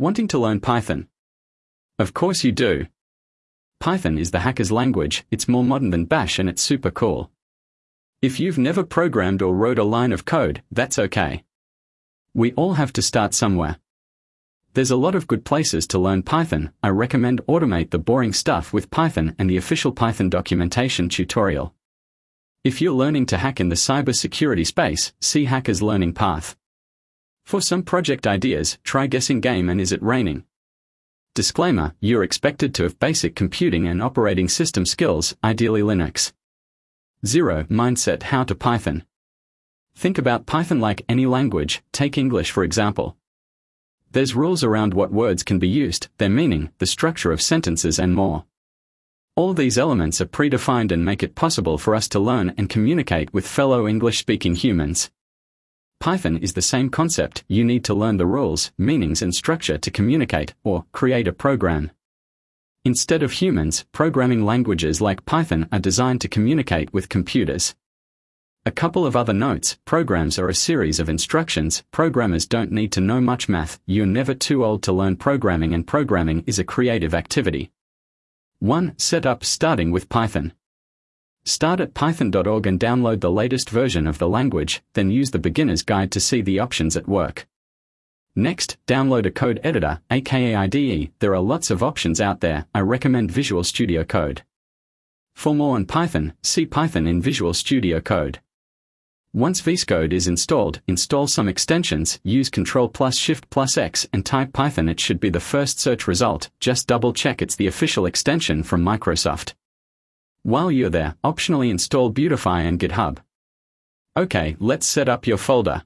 Wanting to learn Python? Of course you do. Python is the hacker's language, it's more modern than Bash and it's super cool. If you've never programmed or wrote a line of code, that's okay. We all have to start somewhere. There's a lot of good places to learn Python. I recommend automate the boring stuff with Python and the official Python documentation tutorial. If you're learning to hack in the cybersecurity space, see Hacker's Learning Path. For some project ideas, try guessing game and is it raining? Disclaimer, you're expected to have basic computing and operating system skills, ideally Linux. 0. Mindset How to Python. Think about Python like any language, take English for example. There's rules around what words can be used, their meaning, the structure of sentences and more. All these elements are predefined and make it possible for us to learn and communicate with fellow English-speaking humans. Python is the same concept, you need to learn the rules, meanings and structure to communicate, or create a program. Instead of humans, programming languages like Python are designed to communicate with computers. A couple of other notes, programs are a series of instructions, programmers don't need to know much math, you're never too old to learn programming and programming is a creative activity. 1. Setup starting with Python. Start at python.org and download the latest version of the language, then use the beginner's guide to see the options at work. Next, download a code editor, aka IDE. There are lots of options out there. I recommend Visual Studio Code. For more on Python, see Python in Visual Studio Code. Once VS Code is installed, install some extensions, use Ctrl plus Shift plus X and type Python. It should be the first search result. Just double check it's the official extension from Microsoft. While you're there, optionally install Beautify and GitHub. Okay, let's set up your folder.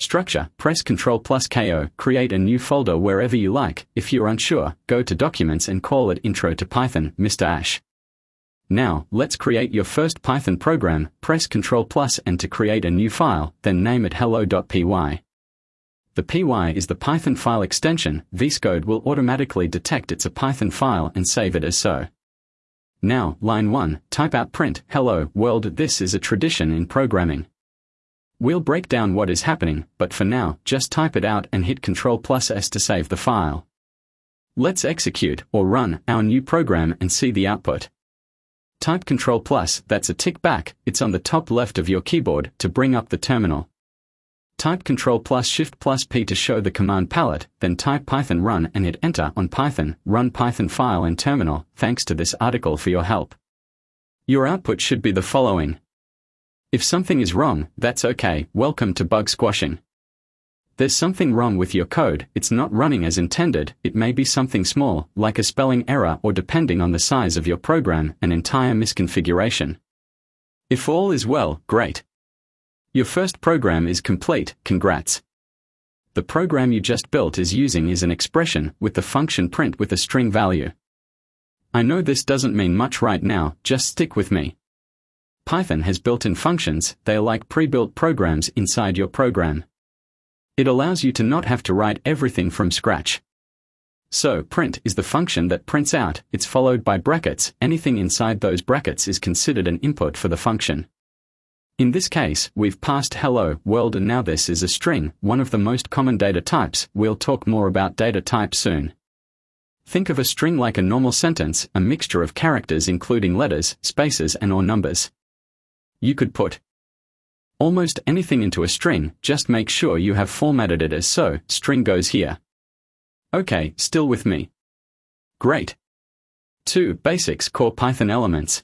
Structure, press Ctrl plus KO, create a new folder wherever you like. If you're unsure, go to Documents and call it Intro to Python, Mr. Ash. Now, let's create your first Python program, press Ctrl plus and to create a new file, then name it hello.py. The py is the Python file extension, VS Code will automatically detect it's a Python file and save it as so. Now, line 1, type out print, hello, world. This is a tradition in programming. We'll break down what is happening, but for now, just type it out and hit Ctrl plus S to save the file. Let's execute, or run, our new program and see the output. Type Ctrl plus, that's a tick back, it's on the top left of your keyboard, to bring up the terminal. Type Ctrl plus Shift plus P to show the command palette, then type Python run and hit enter on Python, run Python file in terminal, thanks to this article for your help. Your output should be the following. If something is wrong, that's okay, welcome to bug squashing. There's something wrong with your code, it's not running as intended, it may be something small, like a spelling error or depending on the size of your program, an entire misconfiguration. If all is well, great. Your first program is complete, congrats. The program you just built is using is an expression with the function print with a string value. I know this doesn't mean much right now, just stick with me. Python has built-in functions, they are like pre-built programs inside your program. It allows you to not have to write everything from scratch. So, print is the function that prints out, it's followed by brackets, anything inside those brackets is considered an input for the function. In this case, we've passed hello world and now this is a string, one of the most common data types. We'll talk more about data types soon. Think of a string like a normal sentence, a mixture of characters including letters, spaces and or numbers. You could put almost anything into a string, just make sure you have formatted it as so, string goes here. Okay, still with me. Great. 2. Basics Core Python Elements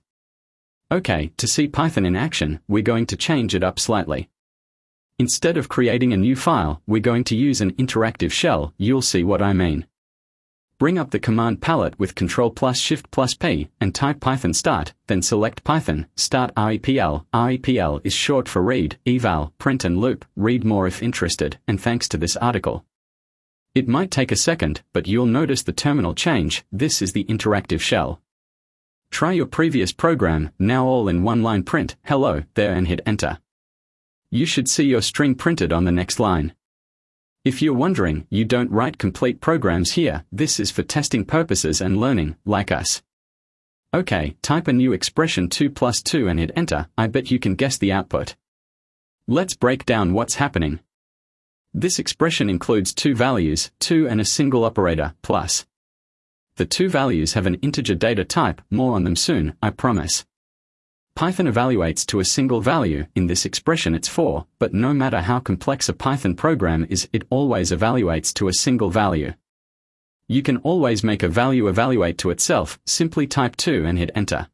Okay, to see Python in action, we're going to change it up slightly. Instead of creating a new file, we're going to use an interactive shell, you'll see what I mean. Bring up the command palette with Ctrl plus Shift plus P and type Python start, then select Python, start REPL. REPL is short for read, eval, print and loop, read more if interested, and thanks to this article. It might take a second, but you'll notice the terminal change, this is the interactive shell. Try your previous program, now all in one line print, hello, there and hit enter. You should see your string printed on the next line. If you're wondering, you don't write complete programs here, this is for testing purposes and learning, like us. Okay, type a new expression 2 plus 2 and hit enter, I bet you can guess the output. Let's break down what's happening. This expression includes two values, 2 and a single operator, plus. The two values have an integer data type, more on them soon, I promise. Python evaluates to a single value, in this expression it's 4, but no matter how complex a Python program is, it always evaluates to a single value. You can always make a value evaluate to itself, simply type 2 and hit enter.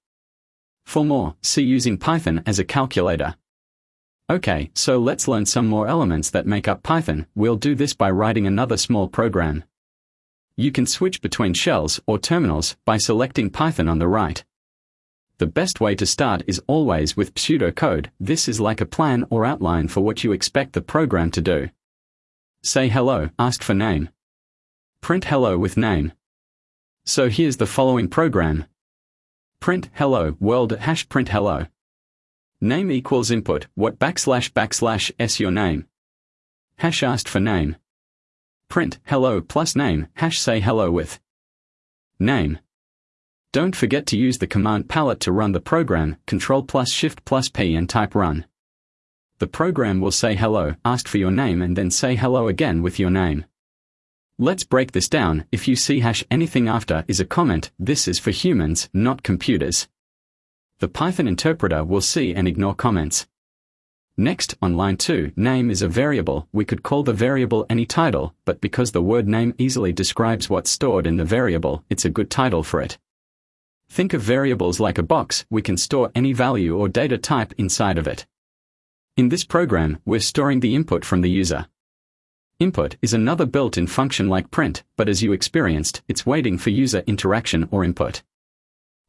For more, see using Python as a calculator. Okay, so let's learn some more elements that make up Python. We'll do this by writing another small program. You can switch between shells or terminals by selecting Python on the right. The best way to start is always with pseudocode. This is like a plan or outline for what you expect the program to do. Say hello, ask for name. Print hello with name. So here's the following program. Print hello world hash print hello. Name equals input, what backslash backslash s your name. Hash asked for name. Print hello plus name, hash say hello with. Name. Don't forget to use the command palette to run the program, Control plus Shift plus P and type run. The program will say hello, ask for your name and then say hello again with your name. Let's break this down, if you see hash anything after is a comment, this is for humans, not computers. The Python interpreter will see and ignore comments. Next, on line 2, name is a variable. We could call the variable any title, but because the word name easily describes what's stored in the variable, it's a good title for it. Think of variables like a box, we can store any value or data type inside of it. In this program, we're storing the input from the user. Input is another built-in function like print, but as you experienced, it's waiting for user interaction or input.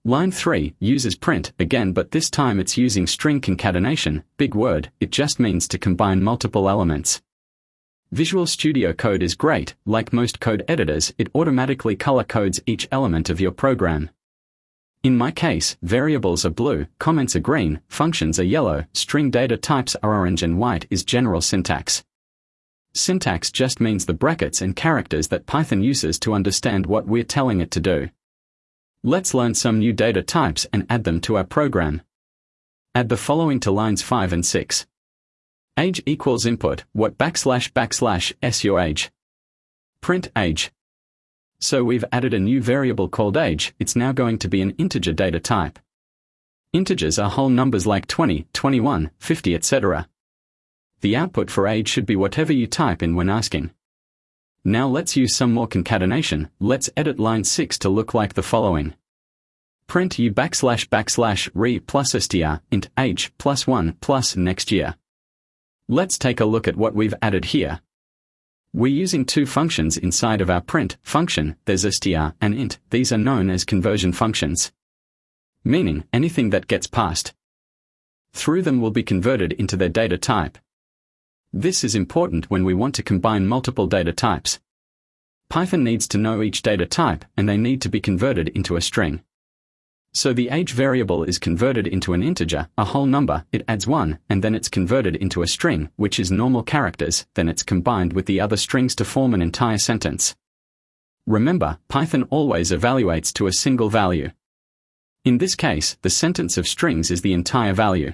Line 3 uses print again, but this time it's using string concatenation, big word, it just means to combine multiple elements. Visual Studio Code is great, like most code editors, it automatically color codes each element of your program. In my case, variables are blue, comments are green, functions are yellow, string data types are orange and white is general syntax. Syntax just means the brackets and characters that Python uses to understand what we're telling it to do. Let's learn some new data types and add them to our program. Add the following to lines 5 and 6. Age equals input, what backslash backslash s your age. Print age. So we've added a new variable called age, it's now going to be an integer data type. Integers are whole numbers like 20, 21, 50 etc. The output for age should be whatever you type in when asking. Now let's use some more concatenation, let's edit line 6 to look like the following. Print u backslash backslash re plus str int age plus 1 plus next year. Let's take a look at what we've added here. We're using two functions inside of our print function, there's str and int, these are known as conversion functions. Meaning, anything that gets passed through them will be converted into their data type. This is important when we want to combine multiple data types. Python needs to know each data type, and they need to be converted into a string. So the age variable is converted into an integer, a whole number, it adds 1, and then it's converted into a string, which is normal characters, then it's combined with the other strings to form an entire sentence. Remember, Python always evaluates to a single value. In this case, the sentence of strings is the entire value.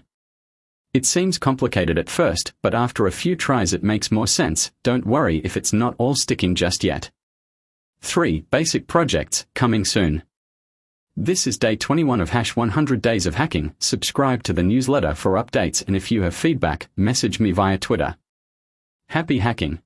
It seems complicated at first, but after a few tries it makes more sense, don't worry if it's not all sticking just yet. 3. Basic projects, coming soon. This is day 21 of Hash 100 Days of Hacking. Subscribe to the newsletter for updates and if you have feedback, message me via Twitter. Happy hacking!